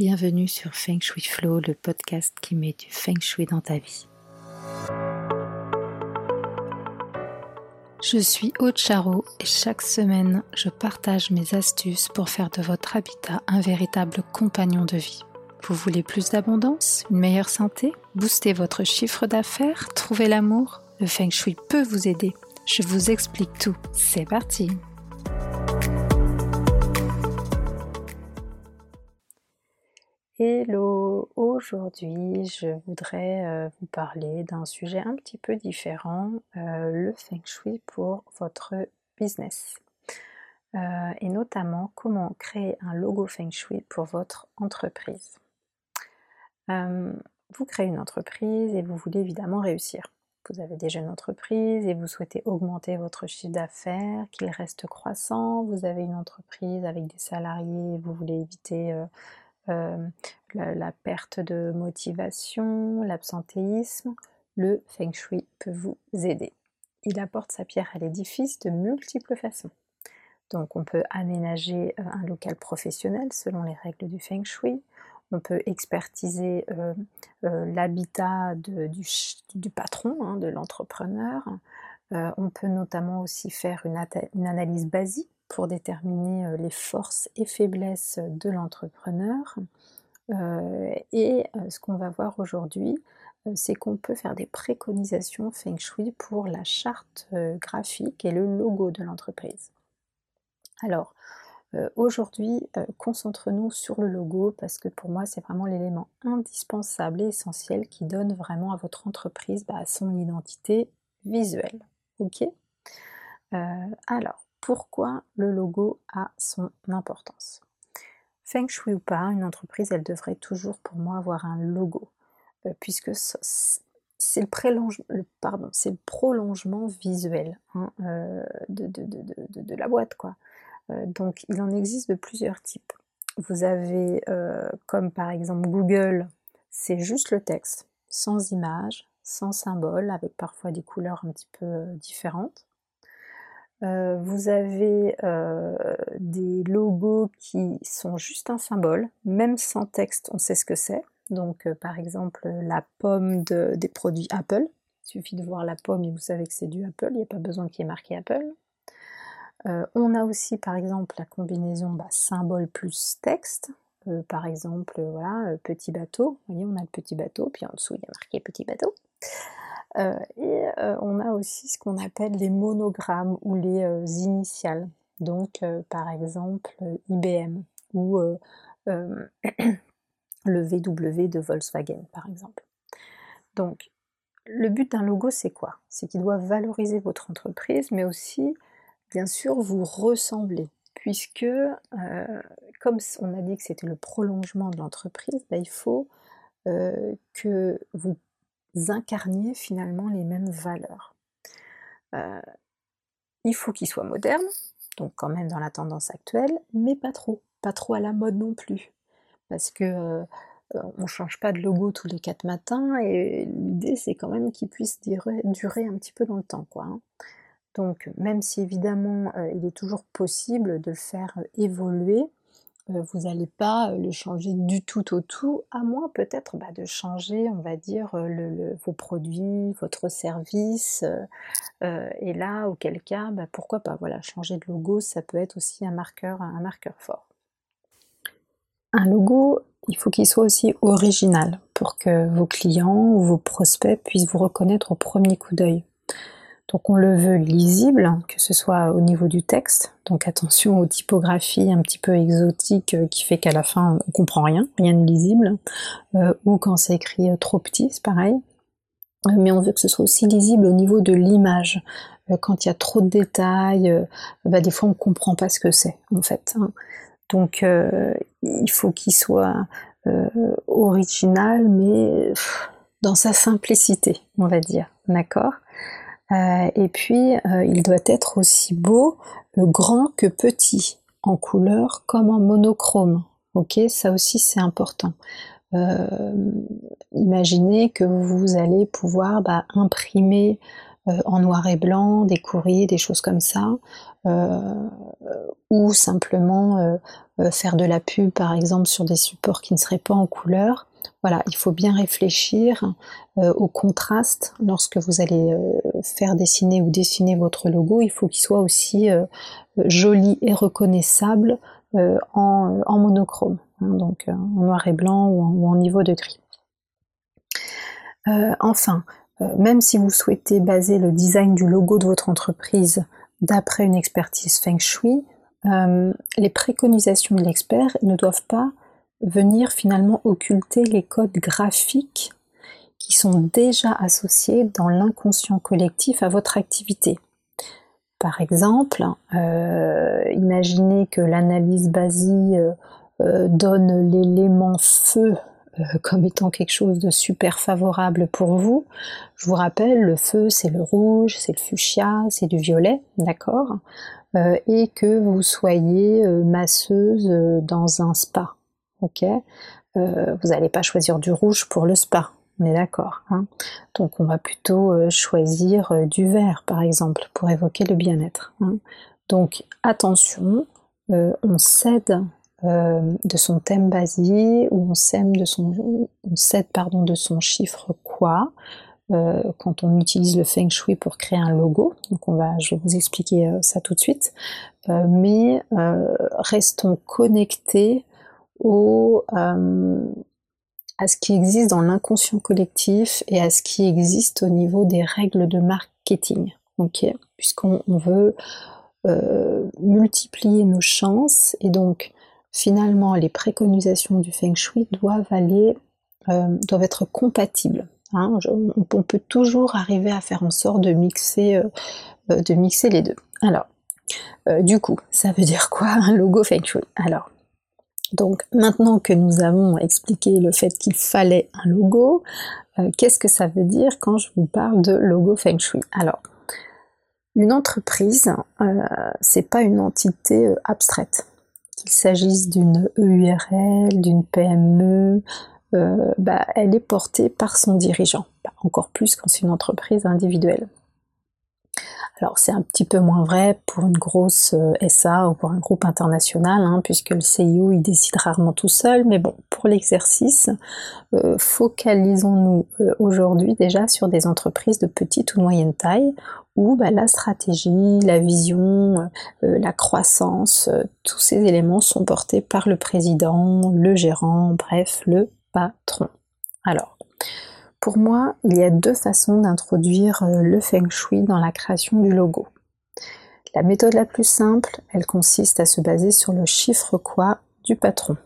Bienvenue sur Feng Shui Flow, le podcast qui met du Feng Shui dans ta vie. Je suis Aude Charo et chaque semaine, je partage mes astuces pour faire de votre habitat un véritable compagnon de vie. Vous voulez plus d'abondance, une meilleure santé, booster votre chiffre d'affaires, trouver l'amour? Le Feng Shui peut vous aider. Je vous explique tout. C'est parti Hello, aujourd'hui je voudrais euh, vous parler d'un sujet un petit peu différent, euh, le feng shui pour votre business. Euh, et notamment comment créer un logo feng shui pour votre entreprise. vous créez une entreprise et vous voulez évidemment réussir. Vous avez déjà une entreprise et vous souhaitez augmenter votre chiffre d'affaires, qu'il reste croissant. Vous avez une entreprise avec des salariés et vous voulez éviter euh, la, perte de motivation, l'absentéisme, le feng shui peut vous aider. Il apporte sa pierre à l'édifice de multiples façons. Donc on peut aménager euh, un local professionnel selon les règles du feng shui, on peut expertiser euh, l'habitat du, patron, hein, de l'entrepreneur, on peut notamment aussi faire une analyse basique pour déterminer euh, les forces et faiblesses de l'entrepreneur. Euh, et euh, ce qu'on va voir aujourd'hui, c'est qu'on peut faire des préconisations Feng Shui pour la charte graphique et le logo de l'entreprise. Alors, aujourd'hui, concentre-nous sur le logo parce que pour moi, c'est vraiment l'élément indispensable et essentiel qui donne vraiment à votre entreprise bah, son identité visuelle. Ok? Alors, pourquoi le logo a son importance. Feng Shui ou pas, une entreprise, elle devrait toujours pour moi avoir un logo, euh, puisque c'est le, prolongement visuel hein, euh, de, la boîte. Euh, donc il en existe de plusieurs types. Vous avez comme par exemple Google, c'est juste le texte, sans image, sans symbole, avec parfois des couleurs un petit peu différentes. Euh, vous avez euh, des logos qui sont juste un symbole, même sans texte, on sait ce que c'est. Donc, euh, par exemple, la pomme des produits Apple. Il suffit de voir la pomme et vous savez que c'est du Apple, il n'y a pas besoin qu'il y ait marqué Apple. on a aussi, par exemple, la combinaison bah, symbole plus texte. par exemple, voilà, petit bateau. Vous voyez, on a le petit bateau, puis en dessous, il y a marqué petit bateau. Euh, et euh, on a aussi ce qu'on appelle les monogrammes ou les euh, initiales. Donc par exemple IBM ou le VW de Volkswagen par exemple. Donc le but d'un logo c'est quoi? C'est qu'il doit valoriser votre entreprise mais aussi bien sûr vous ressembler puisque comme on a dit que c'était le prolongement de l'entreprise, bah, il faut que vous incarniez finalement les mêmes valeurs. Euh, il faut qu'il soit moderne, donc quand même dans la tendance actuelle, mais pas trop, pas trop à la mode non plus, parce que euh, on change pas de logo tous les quatre matins et l'idée c'est quand même qu'il puisse durer, un petit peu dans le temps, quoi. Hein. Donc même si évidemment euh, il est toujours possible de le faire évoluer, euh, vous n'allez pas euh, le changer du tout au tout, à moins peut-être bah, de changer, on va dire, euh, vos produits, votre service. et là, auquel cas, bah, pourquoi pas, voilà, changer de logo, ça peut être aussi un marqueur, un marqueur fort. Un logo, il faut qu'il soit aussi original pour que vos clients ou vos prospects puissent vous reconnaître au premier coup d'œil. Donc on le veut lisible, que ce soit au niveau du texte. Donc attention aux typographies un petit peu exotiques euh, qui fait qu'à la fin on comprend rien, rien de lisible. Euh, ou quand c'est écrit euh, trop petit, c'est pareil. Mais on veut que ce soit aussi lisible au niveau de l'image. Quand il y a trop de détails, bah, des fois on ne comprend pas ce que c'est en fait. Hein. Donc il faut qu'il soit original, mais dans sa simplicité, on va dire. D'accord? Euh, et puis, euh, il doit être aussi beau, euh, grand que petit, en couleur comme en monochrome. Ok, ça aussi c'est important. imaginez que vous allez pouvoir bah, imprimer en noir et blanc, des courriers, des choses comme ça, ou simplement faire de la pub par exemple sur des supports qui ne seraient pas en couleur. Voilà, il faut bien réfléchir au contraste lorsque vous allez faire dessiner ou dessiner votre logo. Il faut qu'il soit aussi joli et reconnaissable en, monochrome, hein, donc en noir et blanc ou en niveau de gris. Euh, enfin, euh, même si vous souhaitez baser le design du logo de votre entreprise d'après une expertise Feng Shui, euh, les préconisations de l'expert ne doivent pas venir finalement occulter les codes graphiques qui sont déjà associés dans l'inconscient collectif à votre activité. Par exemple, imaginez que l'analyse BASI donne l'élément feu euh, comme étant quelque chose de super favorable pour vous. Je vous rappelle, le feu, c'est le rouge, c'est le fuchsia, c'est du violet, d'accord? Euh, Et que vous soyez euh, masseuse dans un spa, ok Vous n'allez pas choisir du rouge pour le spa, on est d'accord. Hein Donc on va plutôt choisir du vert, par exemple, pour évoquer le bien-être. Hein Donc attention, on cède euh, de son thème basique ou on sème de son, on cède pardon de son chiffre quoi euh, quand on utilise le feng shui pour créer un logo. Donc on va, je vais vous expliquer euh, ça tout de suite. mais restons connectés au à ce qui existe dans l'inconscient collectif et à ce qui existe au niveau des règles de marketing. Ok, puisqu'on veut multiplier nos chances et donc finalement les préconisations du feng shui doivent aller, euh, doivent être compatibles. Hein. on, peut toujours arriver à faire en sorte de mixer, euh, euh, de mixer les deux. Alors, du coup, ça veut dire quoi un logo feng shui? Alors, donc maintenant que nous avons expliqué le fait qu'il fallait un logo, qu'est-ce que ça veut dire quand je vous parle de logo feng shui? Alors, une entreprise, c'est pas une entité abstraite. Qu'il s'agisse d'une EURL, d'une PME, euh, bah, elle est portée par son dirigeant, bah, encore plus quand c'est une entreprise individuelle. Alors c'est un petit peu moins vrai pour une grosse euh, SA ou pour un groupe international, hein, puisque le CIO il décide rarement tout seul, mais bon, pour l'exercice, euh, focalisons-nous aujourd'hui déjà sur des entreprises de petite ou moyenne taille, où bah, la stratégie, la vision, euh, la croissance, euh, tous ces éléments sont portés par le président, le gérant, bref, le patron. Alors, pour moi, il y a deux façons d'introduire euh, le feng shui dans la création du logo. La méthode la plus simple, elle consiste à se baser sur le chiffre quoi du patron.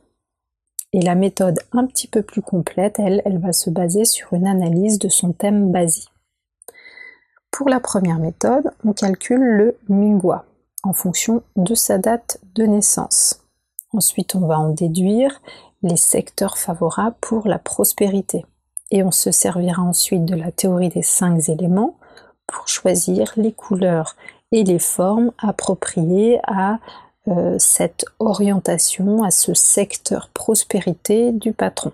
Et la méthode un petit peu plus complète, elle, elle va se baser sur une analyse de son thème basique. Pour la première méthode, on calcule le Mingwa en fonction de sa date de naissance. Ensuite, on va en déduire les secteurs favorables pour la prospérité. Et on se servira ensuite de la théorie des cinq éléments pour choisir les couleurs et les formes appropriées à euh, cette orientation, à ce secteur prospérité du patron.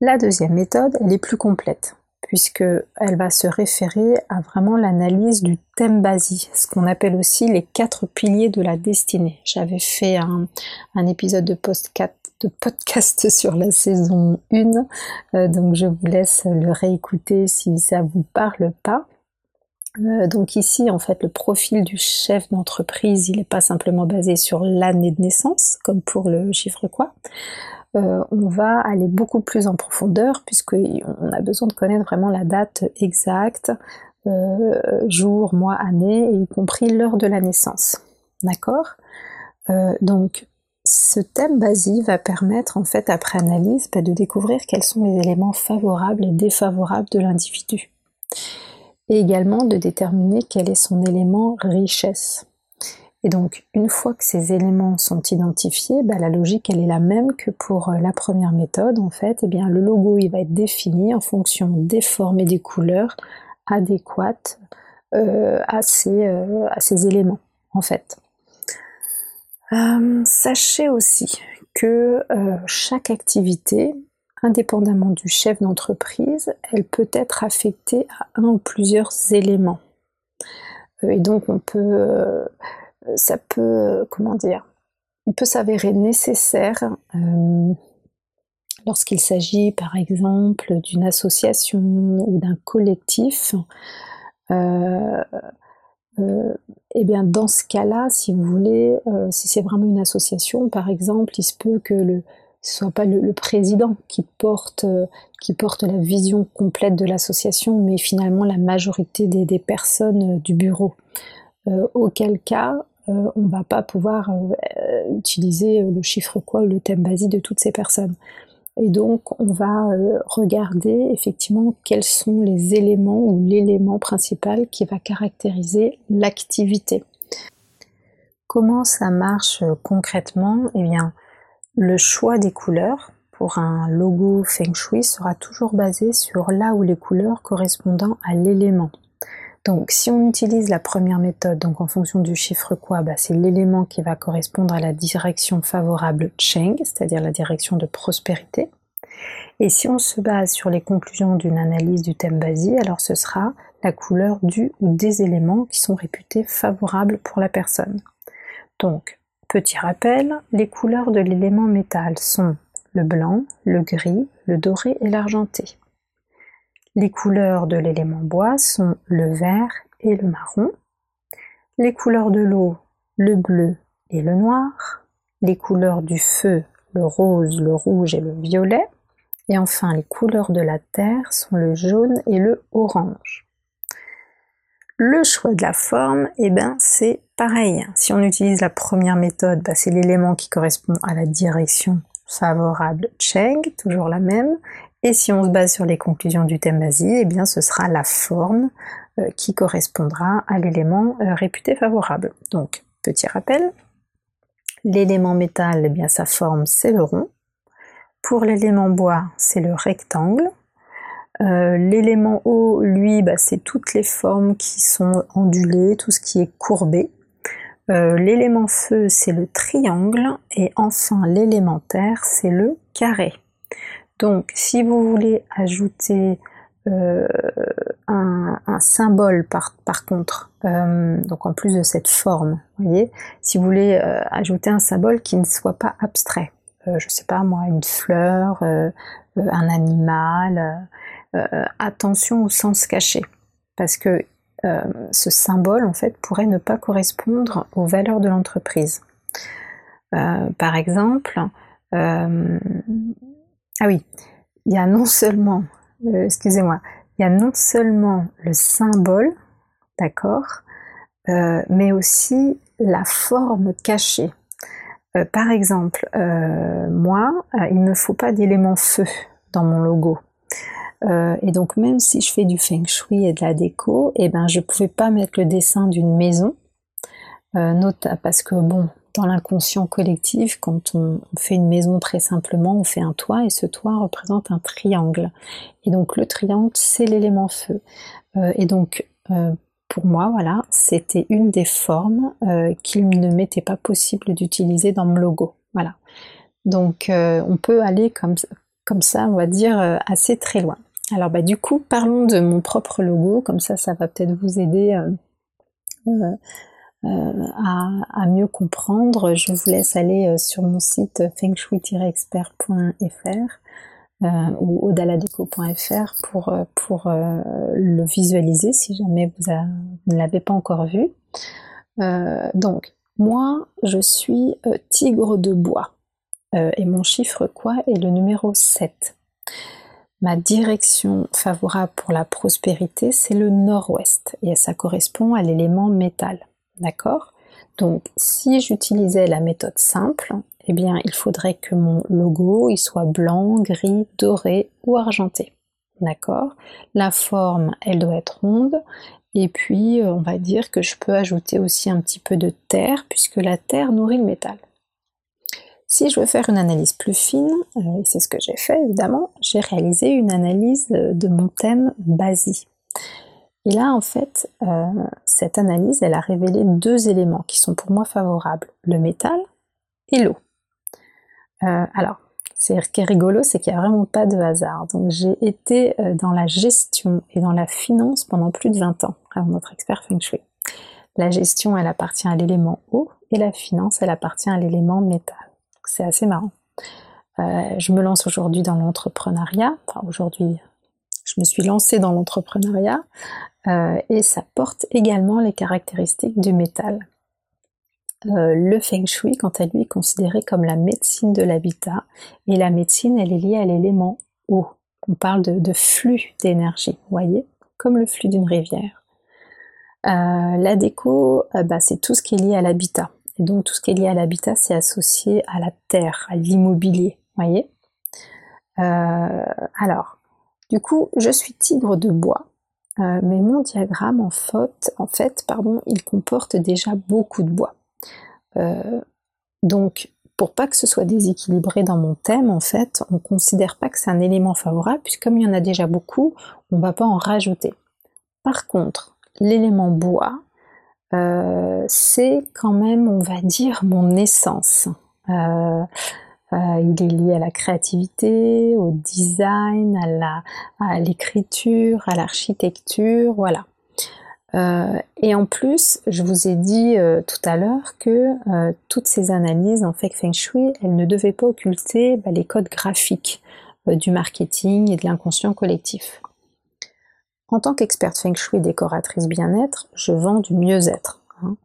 La deuxième méthode, elle est plus complète puisqu'elle va se référer à vraiment l'analyse du thème basique, ce qu'on appelle aussi les quatre piliers de la destinée. J'avais fait un, épisode de podcast, de podcast sur la saison 1, euh, donc je vous laisse le réécouter si ça vous parle pas. Euh, donc ici, en fait, le profil du chef d'entreprise, il n'est pas simplement basé sur l'année de naissance, comme pour le chiffre quoi, euh, on va aller beaucoup plus en profondeur puisqu'on a besoin de connaître vraiment la date exacte, jour, mois, année, y compris l'heure de la naissance. D'accord? Donc, ce thème basique va permettre, en fait, après analyse, bah, de découvrir quels sont les éléments favorables et défavorables de l'individu. Et également de déterminer quel est son élément richesse. Et donc, une fois que ces éléments sont identifiés, bah, la logique, est la même que pour euh, la première méthode. En fait, eh bien, le logo, va être défini en fonction des formes et des couleurs adéquates euh, à, ces, euh, à, ces, éléments, en fait. Sachez aussi que chaque activité indépendamment du chef d'entreprise, elle peut être affectée à un ou plusieurs éléments. Euh, et donc on peut, euh, ça peut, comment dire, il peut s'avérer nécessaire euh, lorsqu'il s'agit par exemple d'une association ou d'un collectif. Et bien dans ce cas-là, si vous voulez, si c'est vraiment une association, par exemple, il se peut que le, ce soit pas le, président qui porte, euh, qui porte la vision complète de l'association, mais finalement la majorité des, personnes euh, du bureau. Euh, auquel cas, on on va pas pouvoir utiliser le chiffre quoi, le thème basique de toutes ces personnes. Et donc, on va regarder effectivement quels sont les éléments ou l'élément principal qui va caractériser l'activité. Comment ça marche concrètement? Eh bien, le choix des couleurs pour un logo Feng Shui sera toujours basé sur là où les couleurs correspondant à l'élément. Donc si on utilise la première méthode, donc en fonction du chiffre quoi, bah, c'est l'élément qui va correspondre à la direction favorable Cheng, c'est-à-dire la direction de prospérité. Et si on se base sur les conclusions d'une analyse du thème basique, alors ce sera la couleur du ou des éléments qui sont réputés favorables pour la personne. Donc Petit rappel, les couleurs de l'élément métal sont le blanc, le gris, le doré et l'argenté. Les couleurs de l'élément bois sont le vert et le marron. Les couleurs de l'eau, le bleu et le noir. Les couleurs du feu, le rose, le rouge et le violet. Et enfin, les couleurs de la terre sont le jaune et le orange. Le choix de la forme, eh ben, c'est pareil. Si on utilise la première méthode, bah, c'est l'élément qui correspond à la direction favorable Cheng, toujours la même. Et si on se base sur les conclusions du thème basique, eh bien, ce sera la forme euh, qui correspondra à l'élément euh, réputé favorable. Donc, petit rappel, l'élément métal, eh bien, sa forme, c'est le rond. Pour l'élément bois, c'est le rectangle. Euh, l'élément eau, lui, bah, c'est toutes les formes qui sont ondulées, tout ce qui est courbé. L'élément feu, c'est le triangle. Et enfin, l'élément terre, c'est le carré. Donc, si vous voulez ajouter euh, un, symbole par, contre, donc en plus de cette forme, voyez, si vous voulez ajouter un symbole qui ne soit pas abstrait, je sais pas moi, une fleur, un animal, euh, attention au sens caché, parce que euh, ce symbole en fait pourrait ne pas correspondre aux valeurs de l'entreprise. Euh, par exemple, ah oui, il y a non seulement, excusez-moi, il y a non seulement le symbole, d'accord, mais aussi la forme cachée. par exemple, moi, il ne me faut pas d'élément feu dans mon logo. Euh, et donc même si je fais du feng shui et de la déco, eh ben je pouvais pas mettre le dessin d'une maison, euh, parce que bon, dans l'inconscient collectif, quand on, fait une maison très simplement, on fait un toit et ce toit représente un triangle. Et donc le triangle, c'est l'élément feu. Euh, et donc euh, pour moi, voilà, c'était une des formes qu'il ne m'était pas possible d'utiliser dans mon logo. Voilà. Donc on peut aller comme, comme ça, on va dire, assez très loin. Alors bah du coup, parlons de mon propre logo, comme ça ça va peut-être vous aider euh, euh, euh, à, mieux comprendre. Je vous laisse aller sur mon site fengshui-expert.fr ou odaladeco.fr pour, pour le visualiser si jamais vous, ne l'avez pas encore vu. donc, moi, je suis tigre de bois et mon chiffre quoi est le numéro 7 ma direction favorable pour la prospérité, c'est le nord-ouest et ça correspond à l'élément métal. D'accord? Donc, si j'utilisais la méthode simple, eh bien, il faudrait que mon logo soit blanc, gris, doré ou argenté. D'accord? La forme, elle doit être ronde. Et puis, euh, on va dire que je peux ajouter aussi un petit peu de terre, puisque la terre nourrit le métal. Si je veux faire une analyse plus fine, euh, et c'est ce que j'ai fait évidemment, j'ai réalisé une analyse de mon thème BASI. Et là, en fait, euh, cette analyse, elle a révélé deux éléments qui sont pour moi favorables, le métal et l'eau. Euh, alors, ce qui est rigolo, c'est qu'il n'y a vraiment pas de hasard. Donc j'ai été euh, dans la gestion et dans la finance pendant plus de 20 ans, avant notre expert Feng Shui. La gestion, elle appartient à l'élément eau et la finance, elle appartient à l'élément métal. C'est assez marrant. Je me lance aujourd'hui dans l'entrepreneuriat. Enfin, aujourd'hui, je me suis lancée dans l'entrepreneuriat euh, et ça porte également les caractéristiques du métal. Euh, le feng shui, quant à lui, est considéré comme la médecine de l'habitat et la médecine, elle est liée à l'élément eau. On parle de, flux d'énergie, voyez, comme le flux d'une rivière. la déco, bah, c'est tout ce qui est lié à l'habitat. Et donc tout ce qui est lié à l'habitat, c'est associé à la terre, à l'immobilier voyez euh, Alors, du coup, je suis tigre de bois, euh, mais mon diagramme, en fait, en fait pardon, il comporte déjà beaucoup de bois. Euh, donc, pour pas que ce soit déséquilibré dans mon thème, en fait, on considère pas que c'est un élément favorable, puisque comme il y en a déjà beaucoup, on ne va pas en rajouter. Par contre, l'élément bois, c'est quand même, on va dire, mon essence. Euh, il est lié à la créativité, au design, à l'écriture, à l'architecture, voilà. Euh, et en plus, je vous ai dit euh, tout à l'heure que toutes ces analyses en fait Feng Shui, elles ne devaient pas occulter bah, les codes graphiques du marketing et de l'inconscient collectif. En tant qu'experte Feng Shui décoratrice bien-être, je vends du mieux-être. Hein.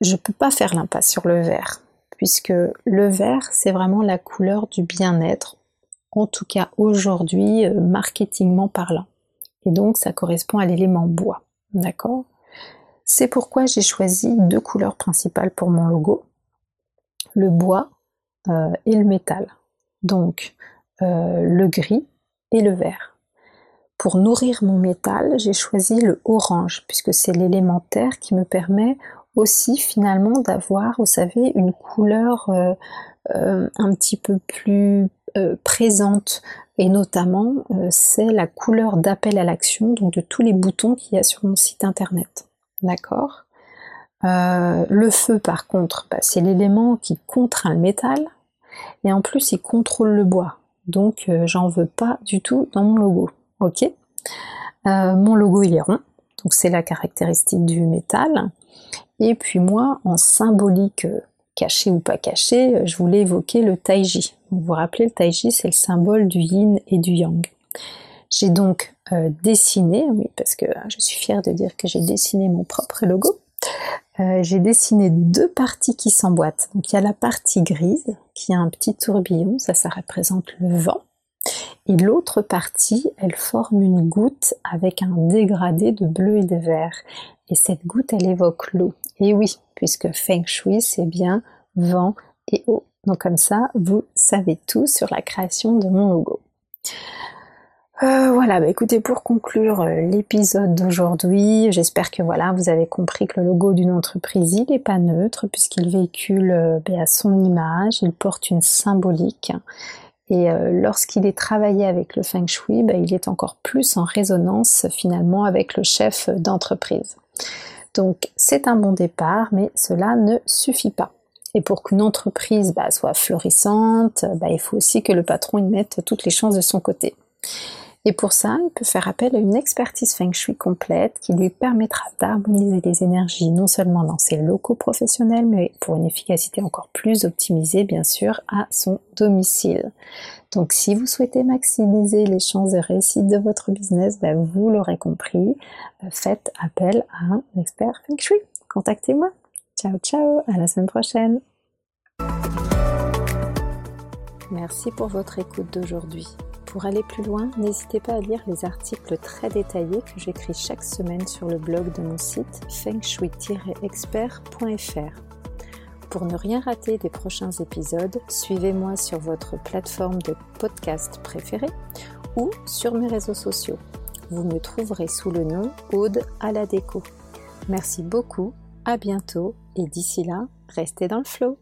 je ne peux pas faire l'impasse sur le verre puisque le vert, c'est vraiment la couleur du bien-être, en tout cas aujourd'hui, euh, marketingment parlant. Et donc, ça correspond à l'élément bois. D'accord? C'est pourquoi j'ai choisi deux couleurs principales pour mon logo, le bois euh, et le métal. Donc, euh, le gris et le vert. Pour nourrir mon métal, j'ai choisi le orange, puisque c'est l'élémentaire qui me permet aussi finalement d'avoir, vous savez, une couleur euh, euh, un petit peu plus euh, présente et notamment c'est la couleur d'appel à l'action, donc de tous les boutons qu'il y a sur mon site internet. D'accord? Le feu par contre, bah, c'est l'élément qui contraint le métal et en plus il contrôle le bois. Donc j'en veux pas du tout dans mon logo. Ok? Mon logo il est rond, donc c'est la caractéristique du métal. Et puis moi, en symbolique euh, caché ou pas caché, euh, je voulais évoquer le taiji. Vous vous rappelez, le taiji, c'est le symbole du yin et du yang. J'ai donc euh, dessiné, oui, parce que je suis fière de dire que j'ai dessiné mon propre logo. j'ai dessiné deux parties qui s'emboîtent. Donc il y a la partie grise qui a un petit tourbillon, ça, ça représente le vent. Et l'autre partie, elle forme une goutte avec un dégradé de bleu et de vert. Et cette goutte, elle évoque l'eau. Et oui, puisque Feng Shui, c'est bien vent et eau. Donc comme ça, vous savez tout sur la création de mon logo. Euh, voilà, bah écoutez, pour conclure euh, l'épisode d'aujourd'hui, j'espère que voilà, vous avez compris que le logo d'une entreprise, il n'est pas neutre, puisqu'il véhicule euh, bah, son image, il porte une symbolique, et lorsqu'il est travaillé avec le Feng Shui, bah, il est encore plus en résonance finalement avec le chef d'entreprise. Donc c'est un bon départ, mais cela ne suffit pas. Et pour qu'une entreprise bah, soit florissante, bah, il faut aussi que le patron y mette toutes les chances de son côté. Et pour ça, il peut faire appel à une expertise feng shui complète qui lui permettra d'harmoniser les énergies non seulement dans ses locaux professionnels, mais pour une efficacité encore plus optimisée, bien sûr, à son domicile. Donc si vous souhaitez maximiser les chances de réussite de votre business, ben, vous l'aurez compris, euh, faites appel à un expert feng shui. Contactez-moi. Ciao ciao, à la semaine prochaine. Merci pour votre écoute d'aujourd'hui. Pour aller plus loin, n'hésitez pas à lire les articles très détaillés que j'écris chaque semaine sur le blog de mon site fengshui-expert.fr. Pour ne rien rater des prochains épisodes, suivez-moi sur votre plateforme de podcast préférée ou sur mes réseaux sociaux. Vous me trouverez sous le nom Aude à la déco. Merci beaucoup, à bientôt et d'ici là, restez dans le flow.